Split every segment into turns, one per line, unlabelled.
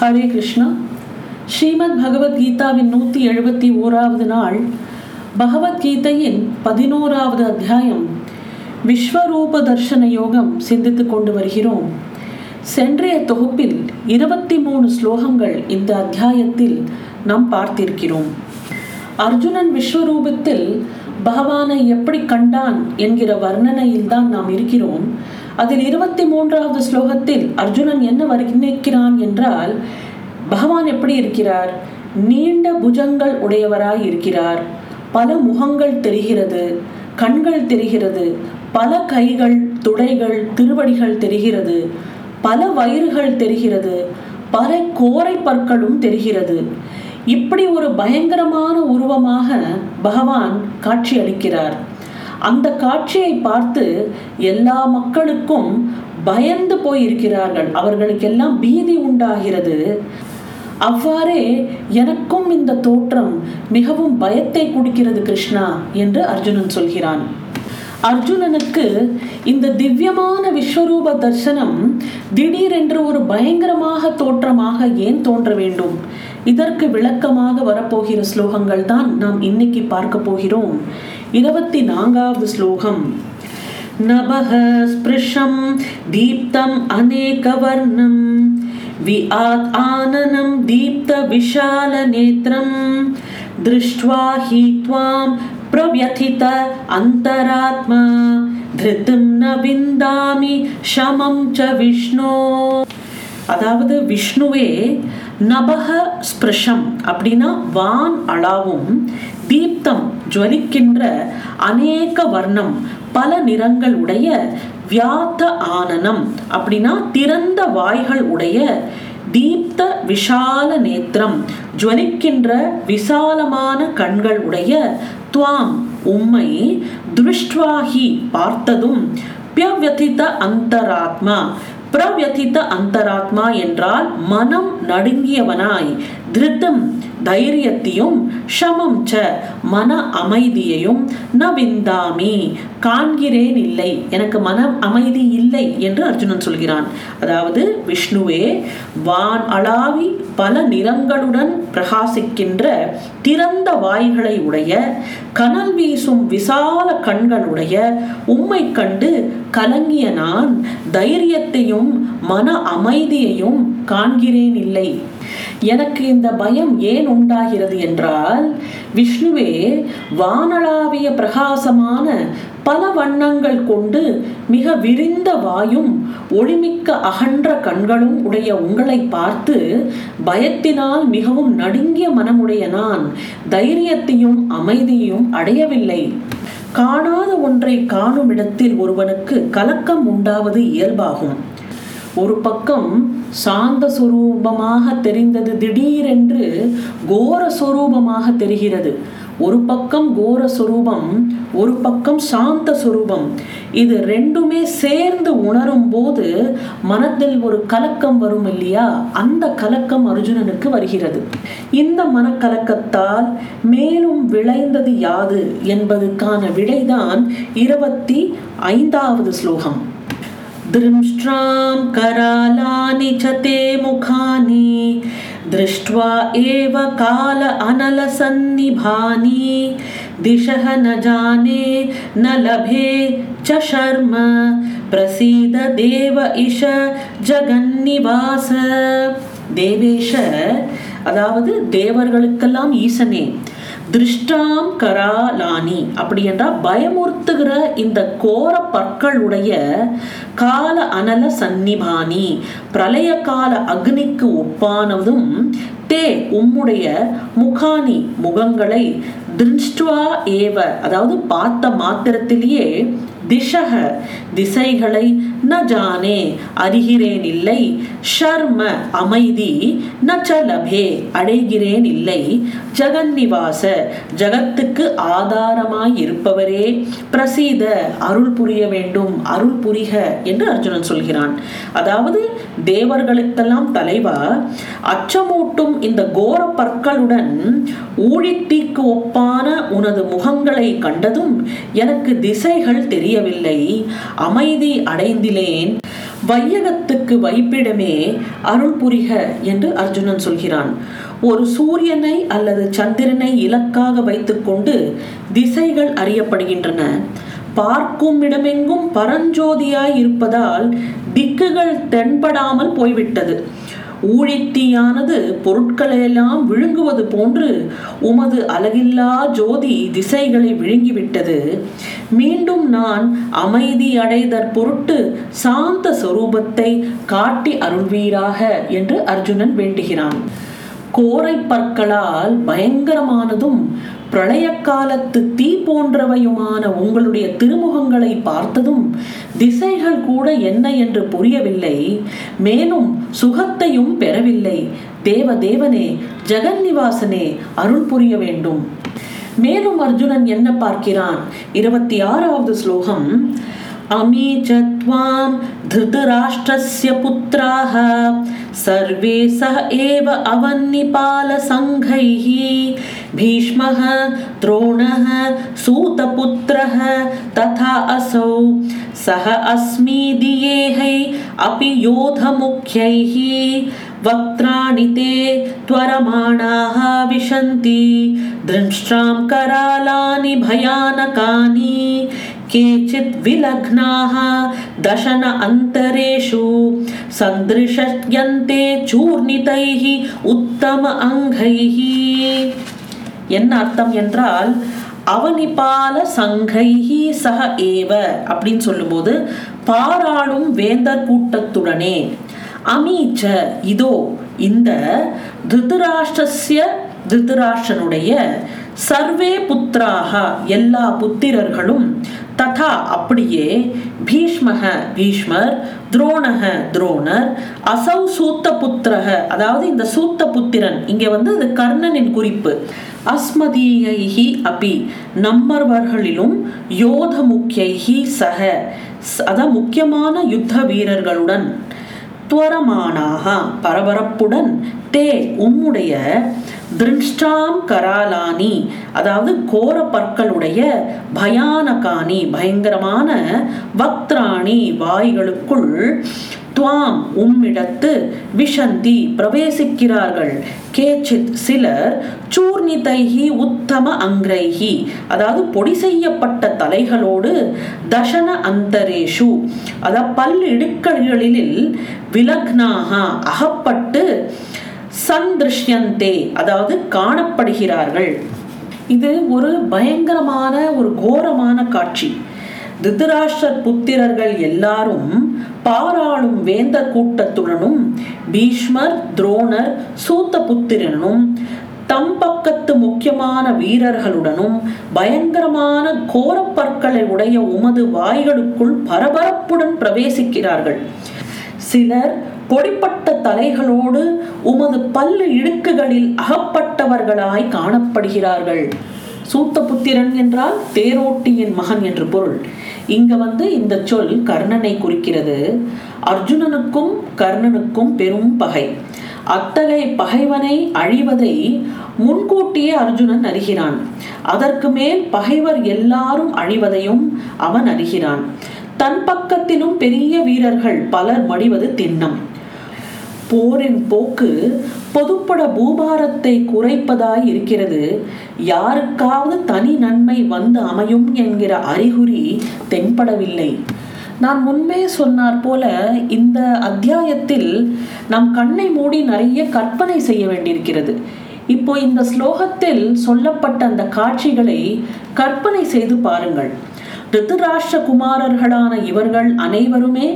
ஹரே கிருஷ்ணா. ஸ்ரீமத் பகவத்கீதாவின் நூற்றி எழுபத்தி ஓராவது நாள் பகவத்கீதையின் பதினோராவது அத்தியாயம் விஸ்வரூப தர்ஷன யோகம் சிந்தித்துக் கொண்டு வருகிறோம். சென்றைய தொகுப்பில் இருபத்தி மூணு ஸ்லோகங்கள் இந்த அத்தியாயத்தில் நாம் பார்த்திருக்கிறோம். அர்ஜுனன் விஸ்வரூபத்தில் பகவானை எப்படி கண்டான் என்கிற வர்ணனையில் தான் நாம் இருக்கிறோம். அதில் இருபத்தி மூன்றாவது ஸ்லோகத்தில் அர்ஜுனன் என்ன வர்ணிக்கிறான் என்றால் பகவான் எப்படி இருக்கிறார்? நீண்ட புஜங்கள் உடையவராய் இருக்கிறார். பல முகங்கள் தெரிகிறது கண்கள் தெரிகிறது பல கைகள் துடைகள் திருவடிகள் தெரிகிறது பல வயிறுகள் தெரிகிறது பல கோரை பற்களும் தெரிகிறது. இப்படி ஒரு பயங்கரமான உருவமாக பகவான் காட்சி அளிக்கிறார். அந்த காட்சியை பார்த்து எல்லா மக்களுக்கும் பயந்து போயிருக்கிறார்கள். அவர்களுக்கெல்லாம் பீதி உண்டாகிறது. அவ்வாறே எனக்கும் இந்த தோற்றம் மிகவும் பயத்தை கொடுக்கிறது கிருஷ்ணா என்று அர்ஜுனன் சொல்கிறான். அர்ஜுனனுக்கு இந்த திவ்யமான விஸ்வரூப தர்சனம் திடீரென்று ஒரு பயங்கரமாக தோற்றமாக ஏன் தோன்ற வேண்டும்? இதற்கு விளக்கமாக வரப்போகிற ஸ்லோகங்கள் தான் நாம் இன்னைக்கு பார்க்க போகிறோம். இருபத்தி நான்காவது ஸ்லோகம். நபக ஸ்பிருஷம் தீப்தம் அநேகவர்ணம் விஆத் ஆனனம் தீப்த விஷால நேத்திரம் திருஷ்டுவா ஹி த்வாம் பிரவ்யதித அந்தராத்மா திருத்தும் ந விந்தாமி ஷமம் ச விஷ்ணு அதாவது விஷ்ணுவே நபக ஸ்பிருஷம் அப்படின்னா வான் அளாவும் தீப்தம் ஜுவலிக்கின்ற அநேக வர்ணம் பல நிறங்கள் உடைய வியாத்த ஆனனம் அப்படின்னா திறந்த வாய்கள் உடைய தீப்த விஷால நேத்திரம் ஜுவலிக்கின்ற விசாலமான கண்கள் உடைய துவாம் உம்மை திருஷ்டுவாகி பார்த்ததும் பியவதித அந்தராத்மா பிரவ்யதித்த அந்தராத்மா என்றால் மனம் நடுங்கியவனாய் திருத்தம் தைரியத்தையும் ஷமம் ச மன அமைதியையும் ந விந்தாமி காண்கிறேன் இல்லை எனக்கு மன அமைதி இல்லை என்று அர்ஜுனன் சொல்கிறான். அதாவது விஷ்ணுவே வான் அளாவி பல நிறங்களுடன் பிரகாசிக்கின்ற திறந்த வாய்களை உடைய கனல் வீசும் விசால கண்களுடைய உம்மை கண்டு கலங்கிய நான் தைரியத்தையும் மன அமைதியையும் காண்கிறேன் இல்லை. எனக்கு இந்த பயம் ஏன் உண்டாகிறது என்றால் விஷ்ணுவே வானளாவிய பிரகாசமான பல வண்ணங்கள் கொண்டு மிக விரிந்த வாயும் ஒளிமிக்க அகன்ற கண்களும் உடைய உங்களை பார்த்து பயத்தினால் மிகவும் நடுங்கிய மனமுடைய நான் தைரியத்தையும் அமைதியையும் அடையவில்லை. காணாத ஒன்றை காணும் இடத்தில் ஒருவனுக்கு கலக்கம் உண்டாவது இயல்பாகும். ஒரு பக்கம் சாந்த சுரூபமாக தெரிந்தது திடீரென்று கோர சுரூபமாக தெரிகிறது. ஒரு பக்கம் கோர சுரூபம் ஒரு பக்கம் சாந்த சுரூபம். இது ரெண்டுமே சேர்ந்து உணரும் போது மனத்தில் ஒரு கலக்கம் வரும் இல்லையா? அந்த கலக்கம் அர்ஜுனனுக்கு வருகிறது. இந்த மனக்கலக்கத்தால் மேலும் விளைந்தது யாது என்பதுக்கான விடைதான் இருபத்தி ஐந்தாவது ஸ்லோகம். दृष्ट्रां करालानि च ते मुखानि दृष्ट्वा एव काल अनलसन्निभानि दिशः न जाने न लभे च शर्म प्रसीद देव इश जगन्निवास தேவேஷ அதாவது தேவர்களுக்கெல்லாம் ஈசனே திருஷ்டாம் கராலானி அப்படி என்றால் பயமுறுத்துகிற இந்த கோர பற்களுடைய கால அனல சன்னிபானி பிரளய கால அக்னிக்கு ஒப்பானதும் தே உம்முடைய முகானி முகங்களை திருஷ்டுவா ஏவ அதாவது பார்த்த மாத்திரத்திலேயே திஷக திசைகளை ந ஜானே அறிகிறேன் இல்லை ஷர்ம அமைதி ந லபே அடைகிறேன் இல்லை ஜெகன்னிவாச ஜகத்துக்கு ஆதாரமாய் இருப்பவரே பிரசீத அருள் புரிய வேண்டும் அருள் புரிக என்று அர்ஜுனன் சொல்கிறான். அதாவது தேவர்களுக்கெல்லாம் தலைவா அச்சமூட்டும் இந்த கோர பற்களுடன் ஊழித்தீக்கு ஒப்பான உனது முகங்களை கண்டதும் எனக்கு திசைகள் தெரியவில்லை. அமைதி அடைந்திலேன் வையகத்துக்கு வைப்பிடமே அருள் புரிக என்று அர்ஜுனன் சொல்கிறான். ஒரு சூரியனை அல்லது சந்திரனை இலக்காக வைத்துக்கொண்டு திசைகள் அறியப்படுகின்றன. பார்க்கும் இடமெங்கும் பரஞ்சோதியாய் இருப்பதால் திக்குகள் தென்படாமல் போய்விட்டது. ஊழித்தீயானது பொருட்களையெல்லாம் விழுங்குவது போன்று உமது அழகில்லா ஜோதி திசைகளை விழுங்கிவிட்டது. மீண்டும் நான் அமைதி அடைதற் பொருட்டு சாந்த சொரூபத்தை காட்டி அருள்வீராக என்று அர்ஜுனன் வேண்டுகிறான். கோரை பற்களால் பயங்கரமானதும் பிரளய காலத்து தீ போன்றவையுமான உங்களுடைய திருமுகங்களை பார்த்ததும் திசைகள் கூட என்ன என்று புரியவில்லை. மேலும் சுகத்தையும் பெறவில்லை. தேவ தேவனே ஜெகன்னிவாசனே அருள் புரிய வேண்டும். மேலும் அர்ஜுனன் என்ன பார்க்கிறான்? இருபத்தி ஆறாவது ஸ்லோகம். अमी च धृतराष्ट्रस्य पुत्राः। सर्वे सह एव अवन्निपालसङ्घैः। भीष्मः, द्रोणः, सूतपुत्रः तथा असौ। सह अस्मि दियेहै अपि योधमुख्यैः। वक्त्राणि ते त्वरमाणाः विशन्ति। दृष्ट्रां करालानि भयानकानि। केचित् विलग्नाः दशन अन्तरेषु सन्दृशयन्ते चूर्णितैः उत्तम अङ्गैः என்ன அர்த்தம் என்றால் அவனிபால சங்கைஹி சக ஏவ அப்படின்னு சொல்லும்போது பாராளும் வேந்தர் கூட்டத்துடனே அமீச்ச இதோ இந்த திருதராஷ்டிரஸ்ய திருதராஷ்டனுடைய சர்வே புத்திராக எல்லா புத்திரர்களும் ததா அப்படியே பீஷ்மக பீஷ்மர் துரோணக துரோணர் அசௌ சூத்த புத்திரக அதாவது இந்த சூத்த புத்திரன் இங்க வந்து அது கர்ணனின் குறிப்பு அஸ்மதீயைஹி அபி நம்மர்வர்களிலும் யோத முக்கியைஹி சக அதான் முக்கியமான யுத்த வீரர்களுடன் துவரமானாக பரபரப்புடன் தே உம்முடைய திருஷ்டாம் கராலானி. அதாவது கோர பற்களுடைய பயானகானி பயங்கரமான வக்திராணி வாய்களுக்குள் துவாம் உம்மிடத்து விஷந்தி பிரவேசிக்கிறார்கள். கேச்சித் சிலர் சூர்ணிதைஹி உத்தம அங்கிரைஹி. அதாவது பொடி செய்யப்பட்ட தலைகளோடு தசன அந்தரேஷு. அதாவது பல் இடுக்கல்களில் விலக்னாக அகப்பட்டு சந்திருஷ்யந்தே அதாவது காணப்படுகிறார்கள். இது ஒரு பயங்கரமான ஒரு கோரமான காட்சி. திருதராஷ்டர் புத்திரர்கள் எல்லாரும் பாராளும் வேந்த கூட்டத்துடனும் பீஷ்மர் துரோணர் சூத்த புத்திரனும் தம் பக்கத்து முக்கியமான வீரர்களுடனும் பயங்கரமான கோரப்பற்களை உடைய உமது வாய்களுக்குள் பரபரப்புடன் பிரவேசிக்கிறார்கள். சிலர் பொடிப்பட்ட தலைகளோடு உமது பல்லு இடுக்குகளில் அகப்பட்டவர்களாய் காணப்படுகிறார்கள். சூத்தபுத்திரன் என்றால் தேரோட்டியின் மகன் என்று பொருள். இங்க வந்து இந்த சொல் கர்ணனை குறிக்கிறது. அர்ஜுனனுக்கும் கர்ணனுக்கும் பெரும் பகை. அத்தகைய பகைவனை அழிவதை முன்கூட்டியே அர்ஜுனன் அறிகிறான். அதற்கு மேல் பகைவர் எல்லாரும் அழிவதையும் அவன் அறிகிறான். தன் பக்கத்திலும் பெரிய வீரர்கள் பலர் மடிவது திண்ணம். போரின் போக்கு பொதுப்பட பூபாரத்தை குறைப்பதாய் இருக்கிறது. யாருக்காவது தனி நன்மை வந்து அமையும் என்கிற அறிகுறி தென்படவில்லை. நான் முன்பே சொன்னார் போல இந்த அத்தியாயத்தில் நம் கண்ணை மூடி நிறைய கற்பனை செய்ய வேண்டியிருக்கிறது. இப்போ இந்த ஸ்லோகத்தில் சொல்லப்பட்ட அந்த காட்சிகளை கற்பனை செய்து பாருங்கள். ரித்துராஷ்டிர குமாரர்களான இவர்கள் அனைவருமே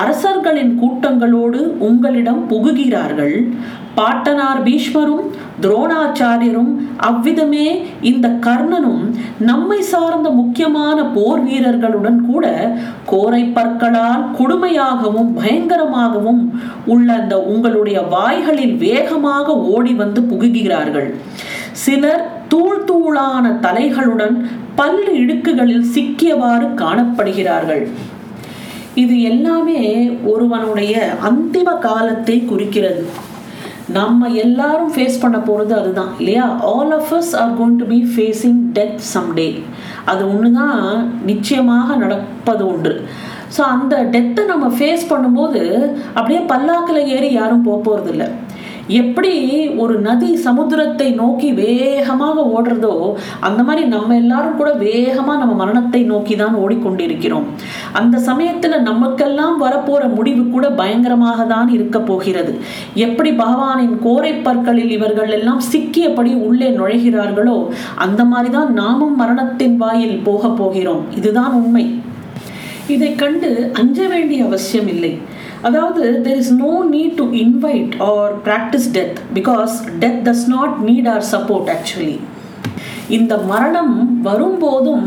அரசர்களின் கூட்டங்களோடு உங்களிடம் புகுகிறார்கள். பாட்டனார் பீஷ்மரும் துரோணாச்சாரியரும் அவ்விதமே இந்த கர்ணனும் நம்மை சார்ந்த முக்கியமான போர் வீரர்களுடன் கூட கோரை பற்களால் கொடுமையாகவும் பயங்கரமாகவும் உள்ள அந்த உங்களுடைய வாய்களில் வேகமாக ஓடி வந்து புகுகிறார்கள். சிலர் தூள் தூளான தலைகளுடன் பல்லு இடுக்குகளில் சிக்கியவாறு காணப்படுகிறார்கள். இது எல்லாமே ஒருவனுடைய அந்திம காலத்தை குறிக்கிறது. நம்ம எல்லாரும் ஃபேஸ் பண்ண போகிறது அதுதான் இல்லையா? All of us are going to be facing death someday அது ஒன்று தான் நிச்சயமாக நடப்பது ஒன்று. ஸோ அந்த டெத்தை நம்ம ஃபேஸ் பண்ணும்போது அப்படியே பல்லாக்கில் ஏறி யாரும் போக போகிறது இல்லை எப்படி ஒரு நதி சமுத்திரத்தை நோக்கி வேகமாக ஓடுறதோ அந்த மாதிரி நம்ம எல்லாரும் கூட வேகமாக நம்ம மரணத்தை நோக்கி தான் ஓடிக்கொண்டிருக்கிறோம். அந்த சமயத்தில் நமக்கெல்லாம் வரப்போற முடிவு கூட பயங்கரமாக தான் இருக்க போகிறது. எப்படி பகவானின் கோரை பற்களில் இவர்கள் எல்லாம் சிக்கியபடி உள்ளே நுழைகிறார்களோ அந்த மாதிரி தான் நாமும் மரணத்தின் வாயில் போக போகிறோம். இதுதான் உண்மை. இதை கண்டு அஞ்ச வேண்டிய அவசியம் இல்லை. அதாவது there is no need to invite or practice death because death does not need or support actually இந்த மரணம் வரும்போதும்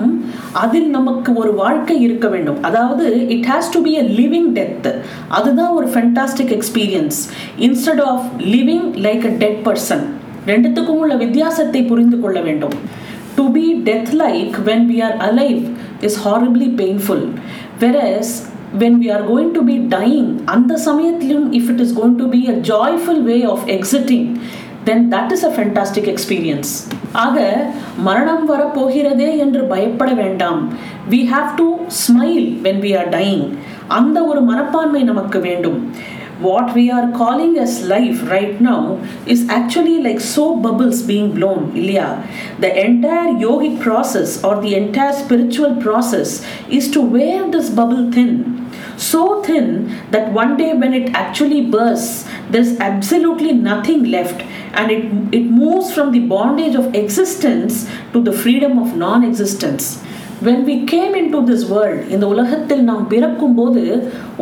அதில் நமக்கு ஒரு வாழ்க்கை இருக்க வேண்டும். அதாவது it has to be a living death அதுதான் ஒரு fantastic experience instead of living like a dead person ரெண்டுத்துக்கும் உள்ள வித்தியாசத்தை புரிந்து கொள்ள வேண்டும். To be death like when we are alive is horribly painful versus when we are going to be dying அந்த சமயத்திலும் if it is going to be a joyful way of exiting then that is a fantastic experience ஆக மரணம் வரப்போகிறதே என்று பயப்பட வேண்டாம் we have to smile when we are dying அந்த ஒரு மனப்பான்மை நமக்கு வேண்டும் what we are calling as life right now is actually like soap bubbles being blown ilya. The entire yogic process or the entire spiritual process is to wear this bubble thin. So thin that one day when it actually bursts there's absolutely nothing left and it, it moves from the bondage of existence to the freedom of non-existence when we came into this world இந்த உலகத்தில் நாம் பிறக்கும் போது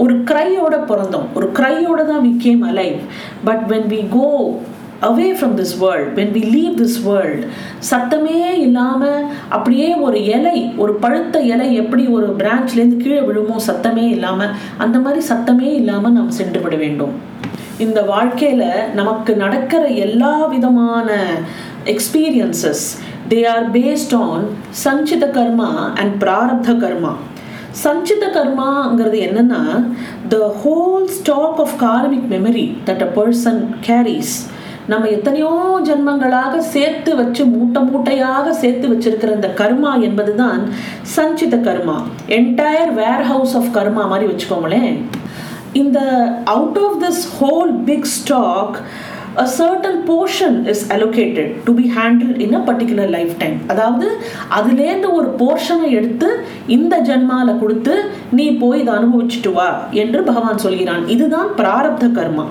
ஒரு க்ரையோட பிறந்தோம். ஒரு க்ரையோட தான் we came alive but when we go away from this world when we leave this world சத்தமே இல்லாமல் அப்படியே ஒரு இலை ஒரு பழுத்த இலை எப்படி ஒரு பிரான்ச்லேருந்து கீழே விழுமோ சத்தமே இல்லாமல் அந்த மாதிரி சத்தமே இல்லாமல் நாம் சென்று விட வேண்டும். இந்த வாழ்க்கையில் நமக்கு நடக்கிற எல்லா விதமான experiences they are based on sanchita karma and prarabdha karma sanchita கர்மாங்கிறது என்னன்னா the whole stock of karmic memory that a person carries நம்ம எத்தனையோ ஜென்மங்களாக சேர்த்து வச்சு மூட்டை மூட்டையாக சேர்த்து வச்சிருக்கிற இந்த கர்மா என்பது தான் sanchita karma entire warehouse of karma மாதிரி வச்சுக்கோங்களேன். இந்த out of this whole big stock a certain portion is allocated to be handled in a particular lifetime. அதாவது அதுலேருந்து ஒரு போர்ஷனை எடுத்து இந்த ஜென்மாவில் கொடுத்து நீ போய் இதை அனுபவிச்சுட்டு வா என்று பகவான் சொல்கிறான். இதுதான் prarabdha karma.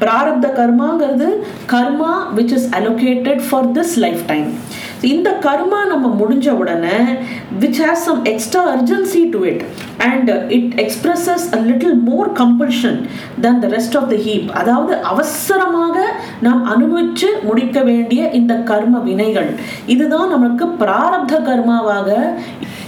Prarabdha கர்மாங்கிறது karma which is allocated for this life time இந்த கர்மா நம்ம முடிஞ்ச உடனே which has some extra urgency to it and it expresses a little more compulsion then the rest of the heap அதாவது அவசரமாக நாம் அனுபவிச்சு முடிக்க வேண்டிய இந்த கர்ம வினைகள். இதுதான் நமக்கு பிராரப்த கர்மாவாக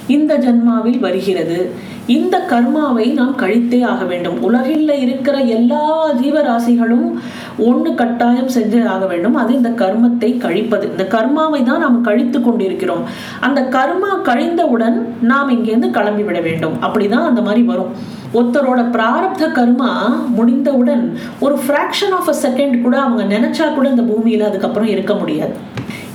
இந்த ஜன்மாவில் வருகிறது. இந்த கர்மாவை நாம் கழித்தே ஆக வேண்டும். உலகில் இருக்கிற எல்லா ஜீவராசிகளும் ஒன்று கட்டாயம் செஞ்சே ஆக வேண்டும். அது இந்த கர்மத்தை கழிப்பது. இந்த கர்மாவை தான் நாம் கழித்து கொண்டிருக்கிறோம். அந்த கர்மா கழிந்தவுடன் நாம் இங்கேருந்து கிளம்பி விட வேண்டும். அப்படிதான் அந்த மாதிரி வரும். ஒருத்தரோட பிராரப்த கர்மா முடிந்தவுடன் ஒரு ஃப்ராக்ஷன் ஆஃப் அ செகண்ட் கூட அவங்க நினைச்சா கூட இந்த பூமியில அதுக்கப்புறம் இருக்க முடியாது.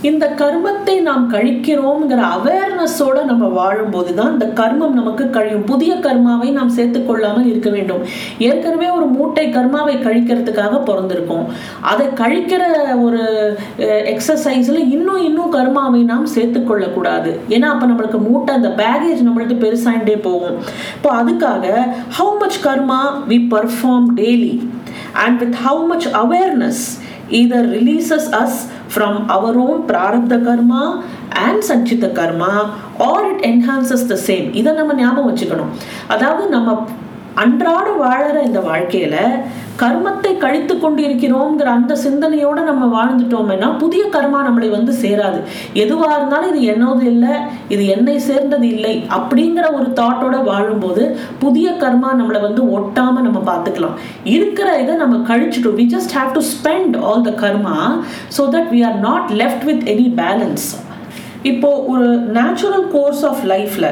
இந்த கர்மத்தை நாம் கழிக்கிறோம்ங்கிற அவேர்னஸோட நம்ம வாழும்போது தான் இந்த கர்மம் நமக்கு கழியும். புதிய கர்மாவை நாம் சேர்த்து கொள்ளாமல் இருக்க வேண்டும். ஏற்கனவே ஒரு மூட்டை கர்மாவை கழிக்கிறதுக்காக பிறந்திருக்கோம். அதை கழிக்கிற ஒரு எக்ஸசைஸில் இன்னும் இன்னும் கர்மாவை நாம் சேர்த்து கொள்ளக்கூடாது. ஏன்னா அப்போ நம்மளுக்கு மூட்டை அந்த பேகேஜ் நம்மளுக்கு பெருசாயிட்டே போகும். இப்போ அதுக்காக how much karma we perform daily and with how much awareness either releases us from our own prarabdha karma and sanchita karma or it enhances the same இதை நம்ம ஞாபகம் வச்சுக்கணும் அதாவது நம்ம அன்றாட வாழற இந்த வாழ்க்கையில கர்மத்தை கழித்து கொண்டிருக்கிறோங்கிற அந்த சிந்தனையோட நம்ம வாழ்ந்துட்டோம்னா புதிய கர்மா நம்மளை வந்து சேராது. எதுவா இருந்தாலும் இது என்னது இல்லை இது என்னை சேர்ந்தது இல்லை அப்படிங்கிற ஒரு தாட்டோட வாழும்போது புதிய கர்மா நம்மளை வந்து ஒட்டாம நம்ம பார்த்துக்கலாம். இருக்கிற இதை நம்ம கழிச்சுட்டோம். We just have to spend all the karma so that we are not left with any balance இப்போ ஒரு நேச்சுரல் கோர்ஸ் ஆஃப் லைஃப்ல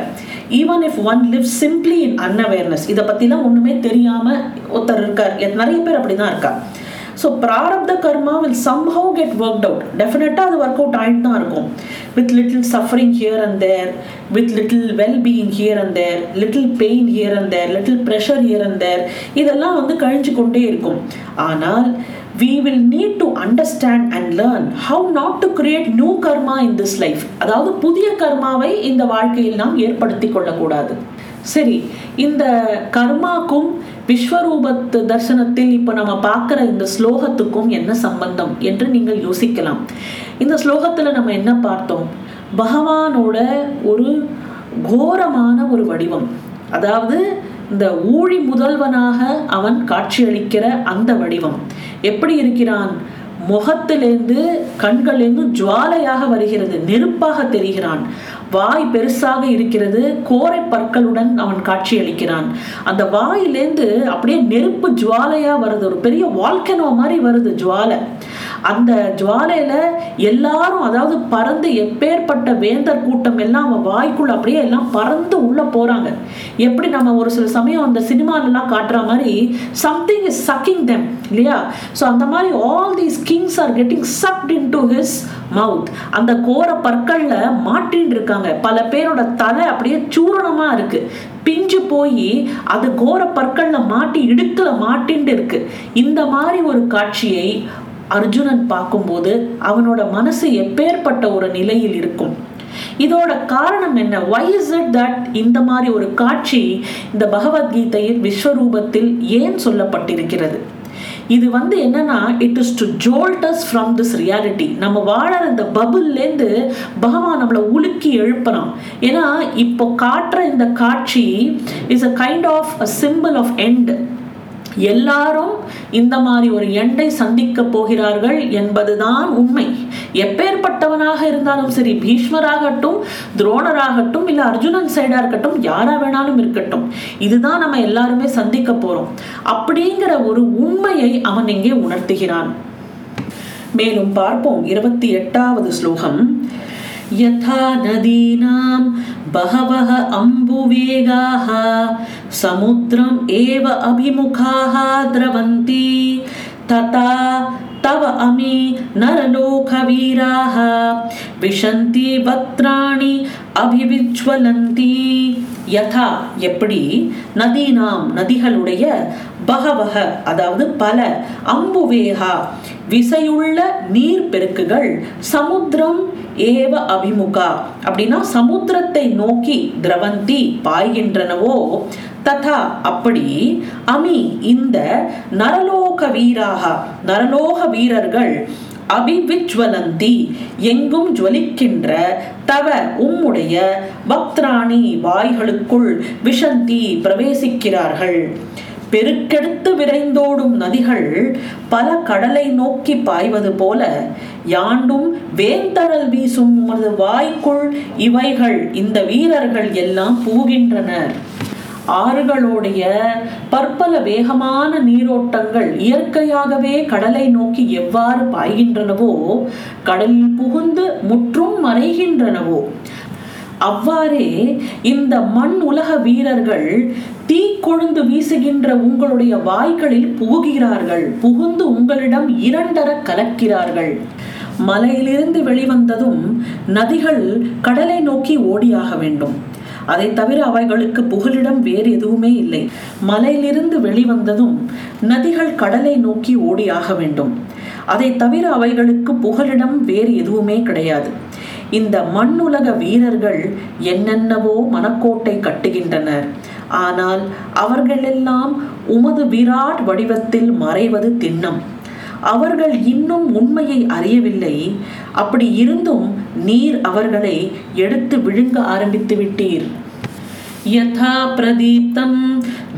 even if one live simply in unawareness இதை பற்றிலாம் ஒன்றுமே தெரியாமல் ஒருத்தர் இருக்கார். நிறைய பேர் அப்படி தான் இருக்கா so prarabdha karma will somehow get work out டெஃபினட்டாக அது ஒர்க் அவுட் ஆகிட்டு தான் இருக்கும். With little suffering here and there with little well being here and there little pain here and there little pressure here and there இதெல்லாம் வந்து கழிஞ்சு கொண்டே இருக்கும். ஆனால் we will need to understand and learn how not to create new karma in this life அதாவது புதிய கர்மாவை இந்த வாழ்க்கையில் நாம் ஏற்படுத்தி கொள்ளக்கூடாது. சரி இந்த கர்மாக்கும் விஸ்வரூபத்து தர்சனத்தில் இப்போ நம்ம பார்க்குற இந்த ஸ்லோகத்துக்கும் என்ன சம்பந்தம் என்று நீங்கள் யோசிக்கலாம். இந்த ஸ்லோகத்தில் நம்ம என்ன பார்த்தோம்? பகவானோட ஒரு கோரமான ஒரு வடிவம். அதாவது இந்த ஊழி முதல்வனாக அவன் காட்சியளிக்கிற அந்த வடிவம். எப்படி இருக்கிறான்? முகத்திலேருந்து கண்களிலிருந்து ஜுவாலையாக வருகிறது. நெருப்பாக தெரிகிறான். வாய் பெருசாக இருக்கிறது கோரை பற்களுடன் அவன் காட்சியளிக்கிறான். அந்த வாயிலேருந்து அப்படியே நெருப்பு ஜுவாலையா வருது ஒரு பெரிய வால்கனோ மாதிரி வருது ஜுவாலை. அந்த ஜுவாலையில எல்லாரும் அதாவது பறந்து எப்பேற்பட்ட வேந்தர் கூட்டம் எல்லாம் அவன் வாய்க்குள்ள அப்படியே எல்லாம் பறந்து உள்ள போறாங்க. எப்படி நம்ம ஒரு சில சமயம் அந்த சினிமாலெல்லாம் காட்டுற மாதிரி சம்திங் இஸ் சக்கிங் தெம் இல்லையா? ஸோ அந்த மாதிரி all these kings are getting sucked into his mouth அந்த கோர பற்களில் மாட்டின்னு இருக்காங்க. பல பேரோட தலை அப்படியே சூரணமாக இருக்கு. பிஞ்சு போய் அது கோர பற்களில் மாட்டி இடுக்கில் மாட்டின்னு இருக்கு. இந்த மாதிரி ஒரு காட்சியை அர்ஜுனன் பார்க்கும்போது அவனோட மனசு எப்பேற்பட்ட ஒரு நிலையில் இருக்கும். இதோட காரணம் என்ன? வை இஸ் இட் தட் இந்த மாதிரி ஒரு காட்சி இந்த பகவத்கீதையின் விஸ்வரூபத்தில் ஏன் சொல்லப்பட்டிருக்கிறது? இது வந்து என்னன்னா it is to jolt us from this reality நம்ம வாழற இந்த பபுல்லேருந்து பகவான் நம்மளை உலுக்கி எழுப்புறான். ஏன்னா இப்போ காட்டுற இந்த காட்சி is a kind of a symbol of end எல்லாரும் இந்த மாதிரி ஒரு எண்டை சந்திக்க போகிறார்கள் என்பதுதான் உண்மை. எப்பேற்பட்டவனாக இருந்தாலும் சரி பீஷ்மராகட்டும் துரோணராகட்டும் இல்ல அர்ஜுனன் சைடா இருக்கட்டும் யாரா வேணாலும் இருக்கட்டும். இதுதான் நம்ம எல்லாருமே சந்திக்க போறோம். அப்படிங்கிற ஒரு உண்மையை அவன் இங்கே உணர்த்துகிறான். மேலும் பார்ப்போம் இருபத்தி எட்டாவது ஸ்லோகம். यथा नदीनां बहवः अम्बुवेगाः समुद्रम् एव अभिमुखाः द्रवन्ति तथा तव अमि नरलोकवीराः विशन्ति वक्त्राणि अभिविज्वलन्ति। யதா எப்படி? நதீனாம் நதிகளுடைய பகவக அதாவது பல அம்புவேகா விசையுள்ள நீர் பெருக்குகள் சமுத்திரம் ஏவ அபிமுகா. அப்படின்னா சமுத்திரத்தை நோக்கி திரவந்தி பாய்கின்றனவோ? ததா அப்படி. அமி இந்த நரலோக வீராக நரலோக வீரர்கள் அபிவிஜ்வலந்தி. எங்கும் ஜுவலிக்கின்ற தவ உம்முடைய பக்திராணி வாய்களுக்குள் விஷந்தி பிரவேசிக்கிறார்கள். பெருக்கெடுத்து விரைந்தோடும் நதிகள் பல கடலை நோக்கி பாய்வது போல யாண்டும் வேந்தழல் வீசும் உமது வாய்க்குள் இவைகள் இந்த வீரர்கள் எல்லாம் பூகின்றனர் ஆறுகளுடைய பற்பல வேகமான நீரோட்டங்கள் இயற்கையாகவே கடலை நோக்கி எவ்வாறு பாய்கின்றனவோ கடலில் புகுந்து முற்றும் மறைகின்றனவோ. அவ்வாறே இந்த மண் உலக வீரர்கள் தீ கொழுந்து வீசுகின்ற உங்களுடைய வாய்களில் புகுகிறார்கள். புகுந்து உங்களிடம் இரண்டர கலக்கிறார்கள். மலையிலிருந்து வெளிவந்ததும் நதிகள் கடலை நோக்கி ஓடியாக வேண்டும். அதை தவிர அவைகளுக்கு புகலிடம் வேறு எதுவுமே இல்லை. மலையிலிருந்து வெளிவந்ததும் நதிகள் கடலை நோக்கி ஓடியாக வேண்டும். அதை தவிர அவைகளுக்கு புகலிடம் வேறு எதுவுமே கிடையாது. இந்த மண்ணுலக வீரர்கள் என்னென்னவோ மனக்கோட்டை கட்டுகின்றனர். ஆனால் அவர்களெல்லாம் உமது விராட் வடிவத்தில் மறைவது திண்ணம். அவர்கள் இன்னும் உண்மையை அறியவில்லை அப்படி இருந்தும் நீர் அவர்களை எடுத்து விழுங்க ஆரம்பித்து விட்டீர் யதா பிரதீப்தம்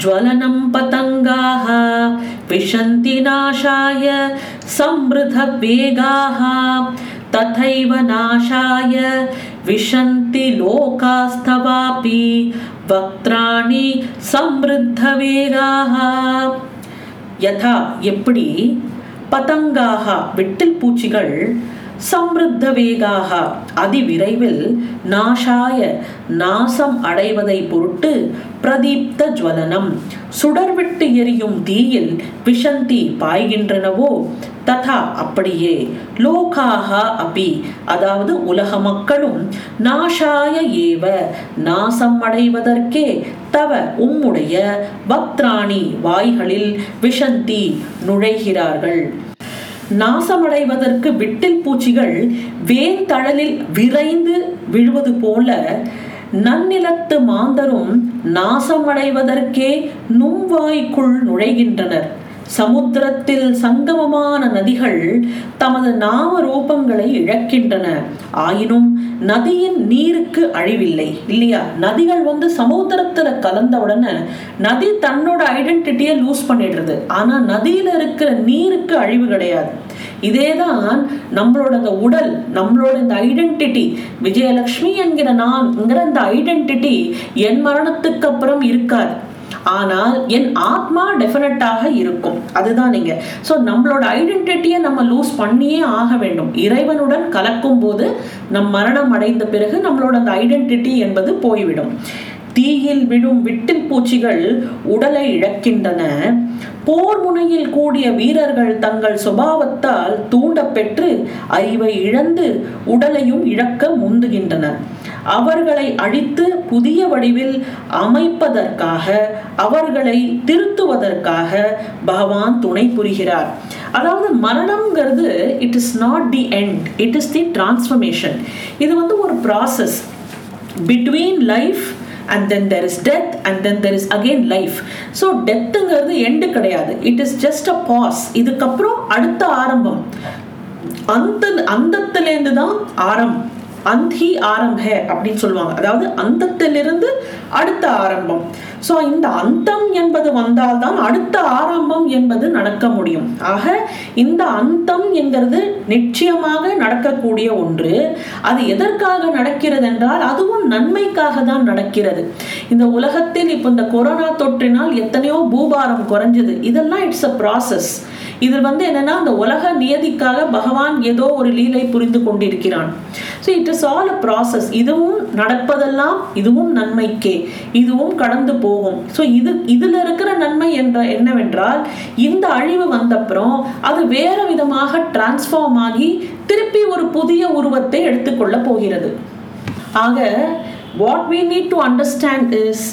ஜுவலனம் பதங்காः विशन्ति नाशाय संवृधवेगाः तथैव नाशाय विशन्ति लोकास्तवापि वक्त्राणि समृद्धवेगाः யதா எப்படி பதங்காகா வெட்டில் பூச்சிகள் சம்ருத்த வேகாக அதிவிரைவில் நாஷாய நாசம் அடைவதை பொருட்டு பிரதீப்த ஜுவலனம். சுடர்விட்டு எரியும் தீயில் விஷந்தி பாய்கின்றனவோ? ததா அப்படியே. லோகாக அபி. அதாவது உலக மக்களும் நாஷாய ஏவ நாசம் அடைவதற்கே தவ உம்முடைய பக்திராணி வாய்களில் விஷந்தி நுழைகிறார்கள். நாசமடைவதற்கு விட்டில் பூச்சிகள் வேந்தழலில் விரைந்து விழுவது போல நன்னிலத்து மாந்தரும் நாசமடைவதற்கே நும்வாய்க்குள் நுழைகின்றனர். சமுத்திரத்தில் சங்கமமான நதிகள் தமது நாம ரூபங்களை இழக்கின்றன. ஆயினும் நதியின் நீருக்கு அழிவில்லை இல்லையா? நதிகள் வந்து சமுத்திரத்துல கலந்த உடனே நதி தன்னோட ஐடென்டிட்டியை லூஸ் பண்ணிடுறது. ஆனா நதியில இருக்கிற நீருக்கு அழிவு கிடையாது. இதேதான் நம்மளோட இந்த உடல் நம்மளோட இந்த ஐடென்டிட்டி விஜயலட்சுமி என்கிற நான்ங்கிற இந்த ஐடென்டிட்டி என் மரணத்துக்கு அப்புறம் இருக்காது. ஆனால் என் ஆத்மா டெஃபினட்டாக இருக்கும். அதுதான் நீங்க ஸோ நம்மளோட ஐடென்டிட்டியை நம்ம லூஸ் பண்ணியே ஆக வேண்டும். இறைவனுடன் கலக்கும் போது நம் மரணம் அடைந்த பிறகு நம்மளோட அந்த ஐடென்டிட்டி என்பது போய்விடும். தீயில் விழும் விட்டில் பூச்சிகள் உடலை இழக்கின்றன. போர் முனையில் கூடிய வீரர்கள் தங்கள் சுபாவத்தால் தூண்டப்பெற்று அறிவை இழந்து உடலையும் இழக்க முந்துகின்றனர். அவர்களை அழித்து புதிய வடிவில் அமைப்பதற்காக அவர்களை திருத்துவதற்காக பகவான் துணை புரிகிறார். அதாவது மரணம்ங்கிறது it is not the end it is the transformation இது வந்து ஒரு process between life and then there is death and then there is again life so டெத்துங்கிறது end கிடையாது. It is just a pause இதுக்கப்புறம் அடுத்த ஆரம்பம். அந்த அந்தத்துலேருந்து தான் ஆரம்பம். அந்தி ஆரம்ப அப்படின்னு சொல்லுவாங்க. அதாவது அந்தத்திலிருந்து அடுத்த ஆரம்பம். ஸோ இந்த அந்தம் என்பது வந்தால்தான் அடுத்த ஆரம்பம் என்பது நடக்க முடியும். ஆக இந்த அந்தம் என்கிறது நிச்சயமாக நடக்கக்கூடிய ஒன்று. அது எதற்காக நடக்கிறது என்றால் அதுவும் நன்மைக்காக தான் நடக்கிறது. இந்த உலகத்தில் இப்போ இந்த கொரோனா தொற்றினால் எத்தனையோ பூபாரம் குறைஞ்சது. இதெல்லாம் இட்ஸ் அ ப்ராசஸ் இதில் வந்து என்னன்னா அந்த உலக நியதிக்காக பகவான் ஏதோ ஒரு லீலை புரிந்து கொண்டிருக்கிறான். So it is all a process இதுவும் நடப்பதெல்லாம் இதுவும் நன்மைக்கே. இதுவும் கடந்து போகும். ஸோ இது இதில் இருக்கிற நன்மை என்ற என்னவென்றால் இந்த அழிவு வந்தப்புறம் அது வேறு விதமாக டிரான்ஸ்ஃபார்ம் ஆகி திருப்பி ஒரு புதிய உருவத்தை எடுத்துக்கொள்ள போகிறது. ஆக what we need to understand is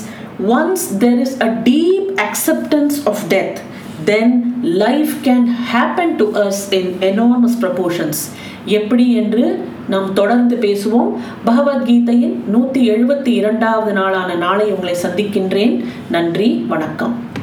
once there is a deep acceptance of death then life can happen to us in enormous proportions எப்படி என்று நாம் தொடர்ந்து பேசுவோம். பகவத்கீதையின் நூற்றி எழுபத்தி இரண்டாவது நாளான நாளை உங்களை சந்திக்கின்றேன். நன்றி வணக்கம்.